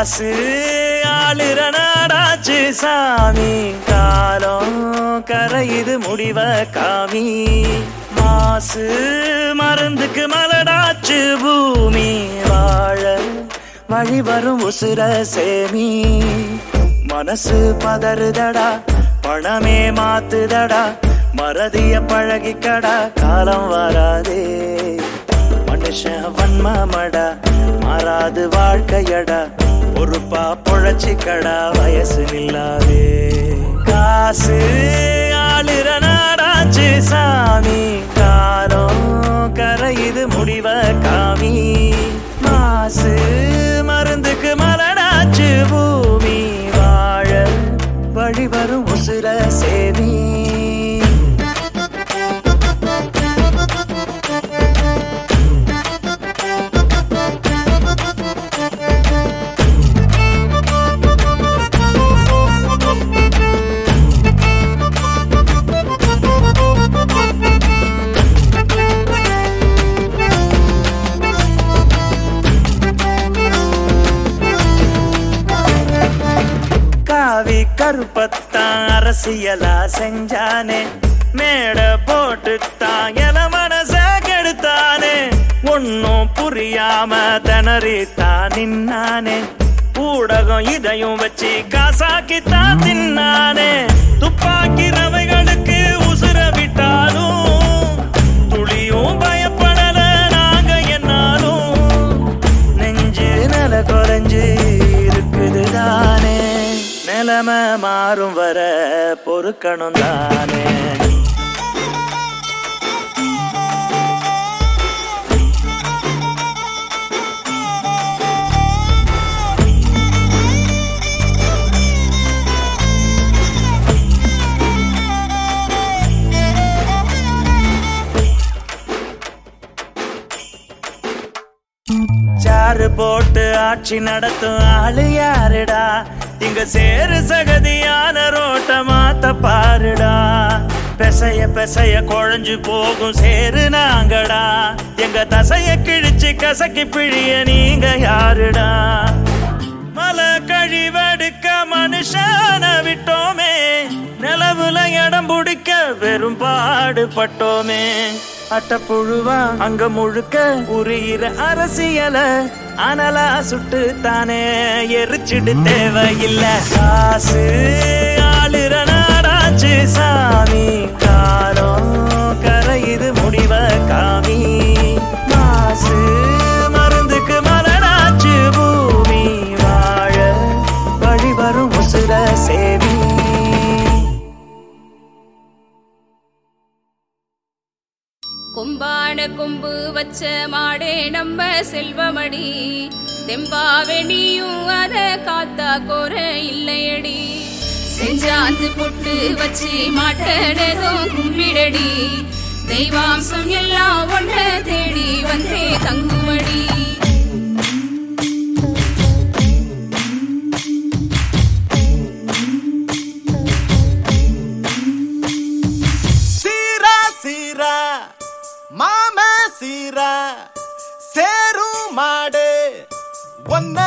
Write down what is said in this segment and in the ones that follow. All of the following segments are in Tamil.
காசு ஆளுற நாடாச்சு சாமி. காலம் கரையுது முடிவ காமி. மாசு மருந்துக்கு மலடாச்சு பூமி. வாழ வழி வரும் உசுர சேமி. மனசு பதறுதடா பணமே மாத்துதடா மறதிய பழகிக்கடா காலம் வராதே. மனுஷன் வன்மமடா மாறாது வாழ்க்கையடா. பொறுப்பா பொழைச்சிக்கடா வயசு நில்லாதே காசு ஆளுற நாடாச்சு சாமி. காரம் கரையுது முடிவ காமி. மாசு மருந்துக்கு மலடாச்சு பூமி. வாழ வழிவரும் உசுர சேமி. செஞ்சானே. மேட போட்டுத்தான் என மனச கெடுத்தானே. ஒன்னும் புரியாம திணறித்தான் நின்னானே. ஊடகம் இதையும் வச்சு காசாக்கித்தான் தின்னானே. துப்பாக்கி ரவைகளுக்கு நிலைமை மாறும் வர பொறுக்கணும் தானே. சாறு போட்டு ஆட்சி நடத்தும் ஆளு யாருடா? இங்க சேரு சகதியான ரோட்ட மாத்த பாருடா. பெசைய பெசைய குழஞ்சு போகும் சேரு நாங்கடா. எங்க தசைய கிழிச்சு கசக்கி பிழிய நீங்க யாருடா? மலை கழிவெடுக்க மனுஷன விட்டோமே. நிலவுல இடம் பிடிக்க வெறும் பாடுபட்டோமே. அட்டப்புழுவா அங்க முழுக்க உரியிற அரசியல அனலா சுட்டு தானே எரிச்சிடு தேவையில்ல. காசு ஆளுற நாடாச்சு சாமி காலம் கரையுது முடிவ காமி. மாசு கொம்பான கொம்பு வச்ச மாடே நம்ம செல்வமடி. தெம்பாவெடியும் அத காத்தா கோர இல்லையடி. செஞ்சாந்து பொட்டு வச்சு மாட்டடதும் கும்பிடடி. தெய்வாம்சம் எல்லாம் ஒன்ன தேடி வந்தே தங்குமடி. மாம சீரா சேரும் மாடு ஒன்ன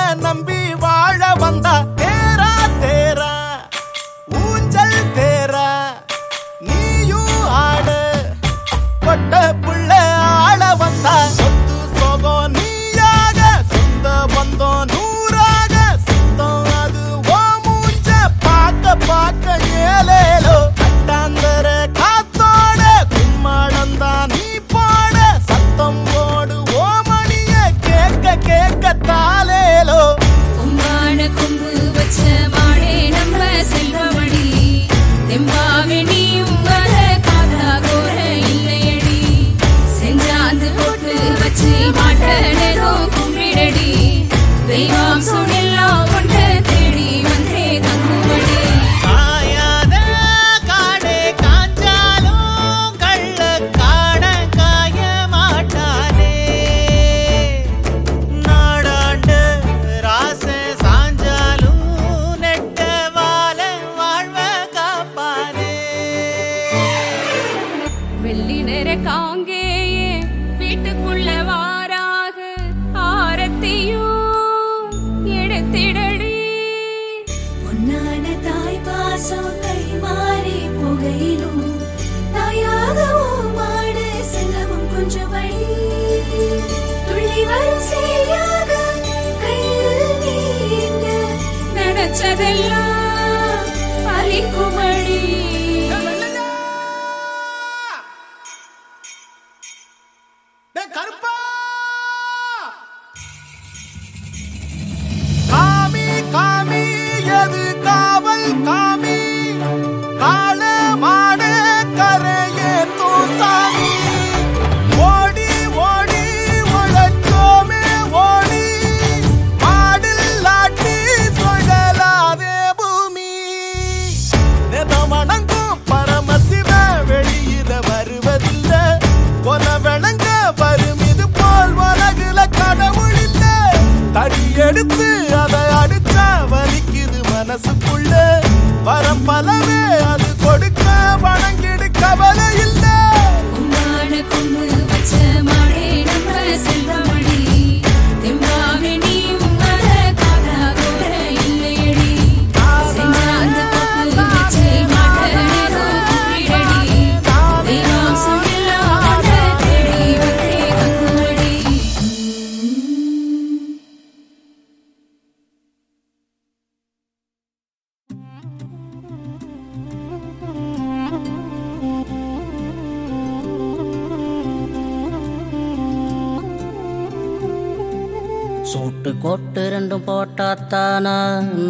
சூட்டு கோட்டு ரெண்டும் போட்டாத்தானா?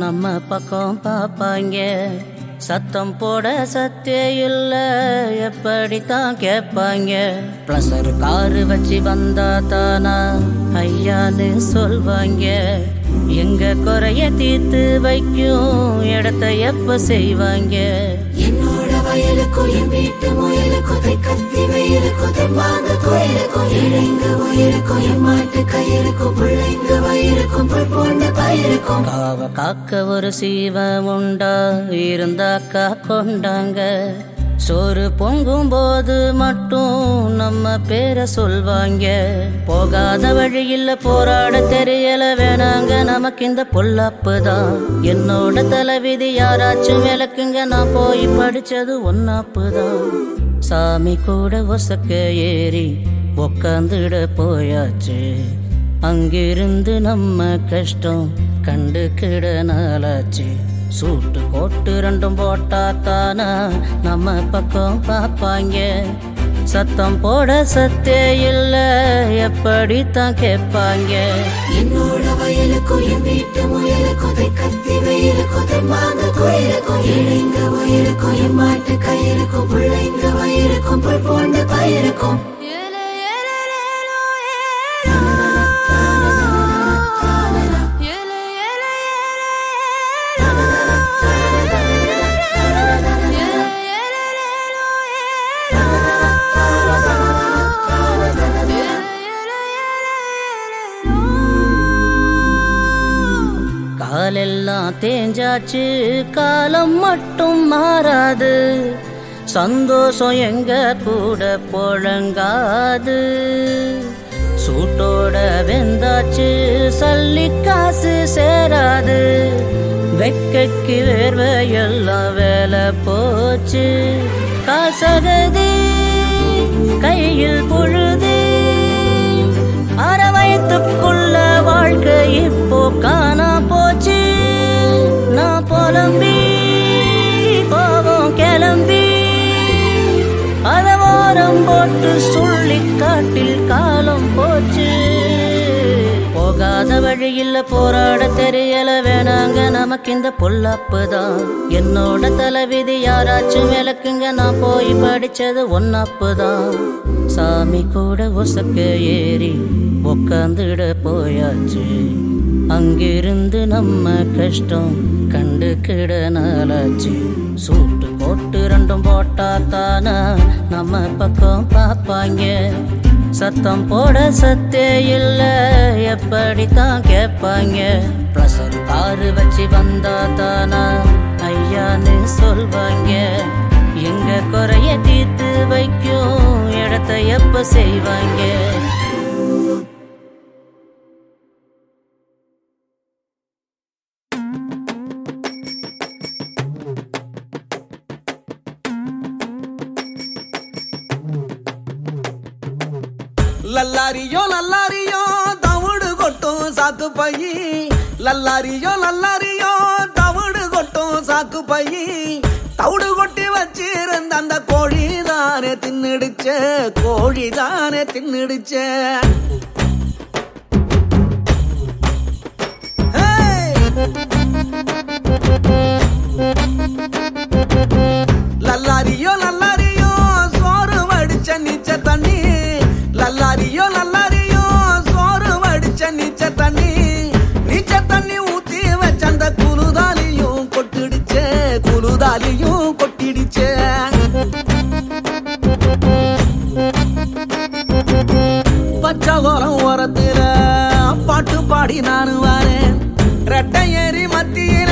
நம்ம பக்கம் பாப்பாங்க. சத்தம் போட சத்தே இல்ல எப்படித்தான் கேட்பாங்க? பிளசர் காரு வச்சு வந்தா தானா ஐயான்னு சொல்வாங்க. எங்க குறைய தீர்த்து வைக்கும் இடத்த எப்ப செய்வாங்க? என்னோட வயலுக்கும் என் வீட்டு முயலுக்கும் கத்தி வெயிலுக்கும் தெம்பாங்க கோயிலுக்கும் ஏழைங்க உயிருக்கும் என் மாட்டு கயிறுக்கும் பிள்ளை வயிறுக்கும் புல் பயிருக்கும். காவ காக்க ஒரு சீவம் உண்டா? இருந்தாக்கா கொண்டாங்க சோறு பொங்கும் போது மட்டும் நம்ம பேரை சொல்வாங்க. போகாத வழியில் போராட தெரியல வேணாங்க. நமக்கு இந்த பொல்லாப்பு தான். என்னோட தலைவிதி யாராச்சும் விளக்குங்க. நான் போய் படிச்சது ஒன்னாப்பு தான். சாமி கூட ஒசக்க ஏறி உக்காந்துட போயாச்சு. அங்கிருந்து நம்ம கஷ்டம் கண்டுக்கிட நாளாச்சு. சூட்டு கோட்டு ரெண்டும் போட்டா தானா? நம்ம பக்கம் பார்ப்பாங்க சத்தம் போட சத்தே இல்ல எப்படித்தான் கேட்பாங்க? என்னோட வயலுக்கும் என் வீட்டு முயலுக்கும் கத்தி வெயிலுக்கும் தெம்பாங்க கோயிலுக்கும் ஏழைங்க உயிருக்கும் என் மாட்டு கயிறுக்கும் பிள்ளைங்க வயிறுக்கும் புல் போன்ற பயிருக்கும். தேஞ்சாச்சு. காலம் மட்டும் மாறாது. சந்தோஷம் எங்க கூட புழங்காது. சூட்டோட வெந்தாச்சு சல்லி காசு சேராது. வெக்கைக்கு வேர்வையெல்லாம் வேலை போச்சு. காசகதி கையில் பொழுது. அறவயத்துக்குள்ள வாழ்க்கை இப்போ காணா போச்சு. நான் புலம்பி போவோம் கிளம்பி அதவாரம் போட்டு சொல்லி காட்டில் காலம் போச்சு. போகாத வழியில் போராட தெரியல வேணாங்க நமக்கு இந்த பொல்லாப்பு தான். என்னோட தலைவிதி யாராச்சும் விளக்குங்க நான் போய் படிச்சது ஒன்னாப்பு தான். சாமி கூட உசக்க ஏறி உக்காந்துட போயாச்சு. அங்கிருந்து நம்ம கஷ்டம் கண்டு நாளாச்சு சூட்டு போட்டு ரெண்டும் போட்டா தானா? நம்ம பக்கம் பார்ப்பாங்க. சத்தம் போட சத்தே இல்ல எப்படித்தான் கேட்பாங்க. பிரசர் காரு வச்சு வந்தா தானா? ஐயான்னு சொல்வாங்க. எங்க குறைய தீர்த்து வைக்கும் இடத்த எப்ப செய்வாங்க? சாக்கு கொட்டும் பையி லல்லாரியோ லல்லாரியோ தவிடு சாக்கு பையி தவிடு கொட்டி வச்சிருந்த அந்த கோழி தானே தின்னுடுச்ச கோழி தானே தின்னுடுச்ச லல்லாரியோ லல்லாரியோ சோறு வடிச்ச நீச்ச தண்ணி. லல்லாரியோ லல்லா குலுதாலியும் கொட்டிடுச்சே. பச்சை கோலம் ஓரத்துல பாட்டு பாடி நானு வாரேன். ரெட்டை ஏறி மத்தியில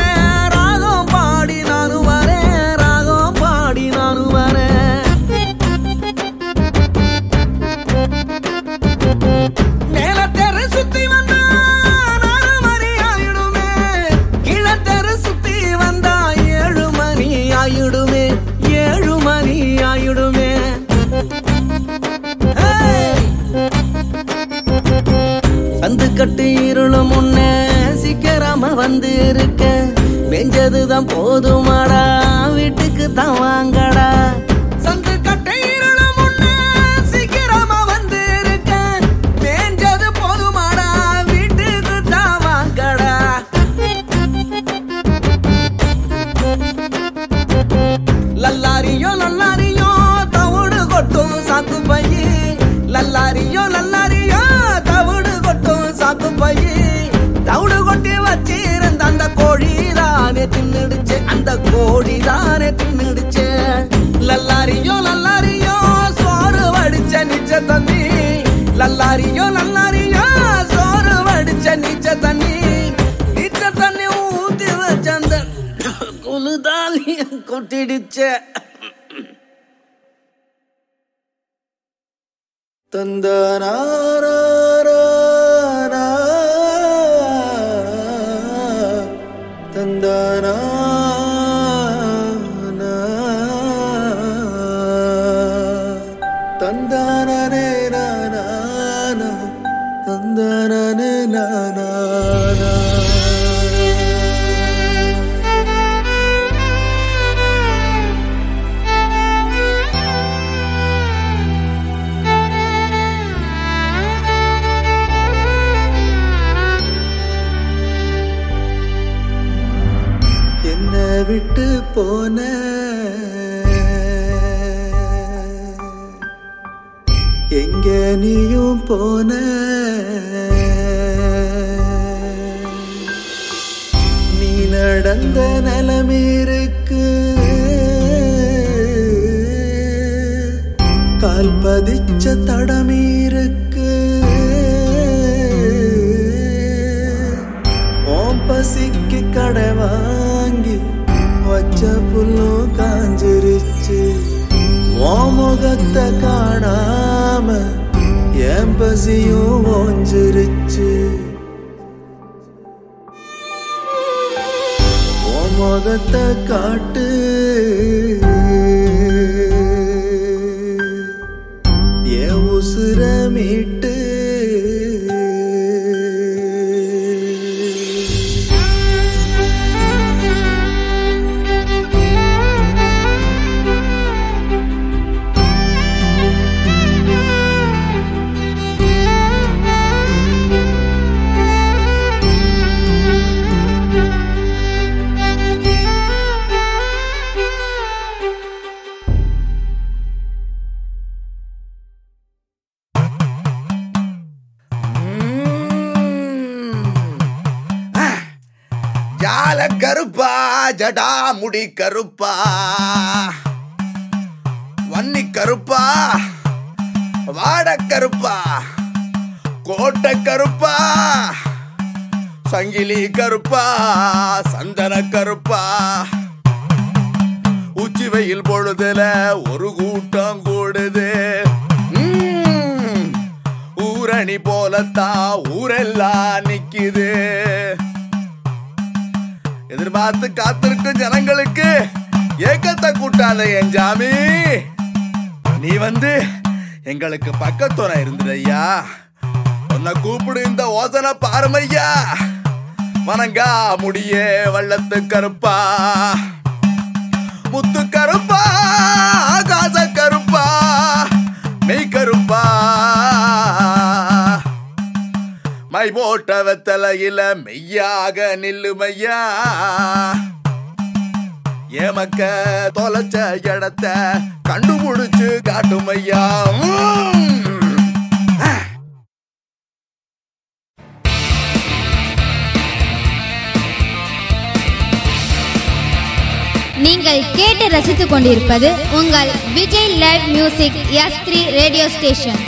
வந்து இருக்க. வெஞ்சதுதான் போதுமாடா. வீட்டுக்கு தான் வாங்கடா. சந்து கட்டு சீக்கிரமா வந்து இருக்க மேஞ்சது போதுமாடா. வீட்டுக்கு தான் வாங்கடா. லல்லாரியோ லல்லாரியோ தவிடு கொட்டும் சாக்கு பையி. லல்லாரியோ லல்லாரியோ தவிடு கொட்டும் சாக்கு பையி. தவிடு கொட்டி வச்சு கோழி தானே தின்னுடுச்சு அந்த கோழி தானே தின்னுடுச்சு. லல்லாரியோ லல்லாரியோ சோறு வடிச்ச நிச்ச தண்ணி. லல்லாரியோ லல்லாரியோ சோறு வடிச்ச நிச்ச தண்ணி. நிச்ச தண்ணி ஊத்தி வச்ச அந்த குழுதாலி கொட்டிடுச்சே. தந்தனாரா விட்டு போன. எங்க நீயும் போன. நீ நடந்த நிலமீருக்கு கால் பதிச்ச தடமீருக்கு முகத்தை காணாம என் பசியும் ஒஞ்சிருச்சு ஜால கருப்பா ஜடா முடி கருப்பா. வன்னி கருப்பா வாட கருப்பா. கோட்டை கருப்பா சங்கிலி கருப்பா சந்தன கருப்பா. உச்சி வெயில் பொழுதுல ஒரு கூட்டம் கூடுது. ஊரணி போலத்தான் ஊரெல்லாம் நிக்குது. எதிர்பார்த்து காத்திருக்கும் ஜனங்களுக்கு ஏக்கத்தை கூட்டாத என் ஜாமி நீ வந்து எங்களுக்கு பக்கத்துணை இருந்துடையா உன்னை கூப்பிடு இந்த ஓசனை பாருமையா? வணங்கா முடியே வள்ளத்து கருப்பா. முத்து கருப்பா ஆகாச கருப்பா மெய் கருப்பா. மை போட்டவ தலையில மெய்யாக நில்லுமையா? ஏமக்க தொலைச்ச இடத்த கண்டுபிடிச்சு காட்டுமையா? நீங்கள் கேட்டு ரசித்துக் கொண்டிருப்பது உங்கள் Vijay live music S three radio station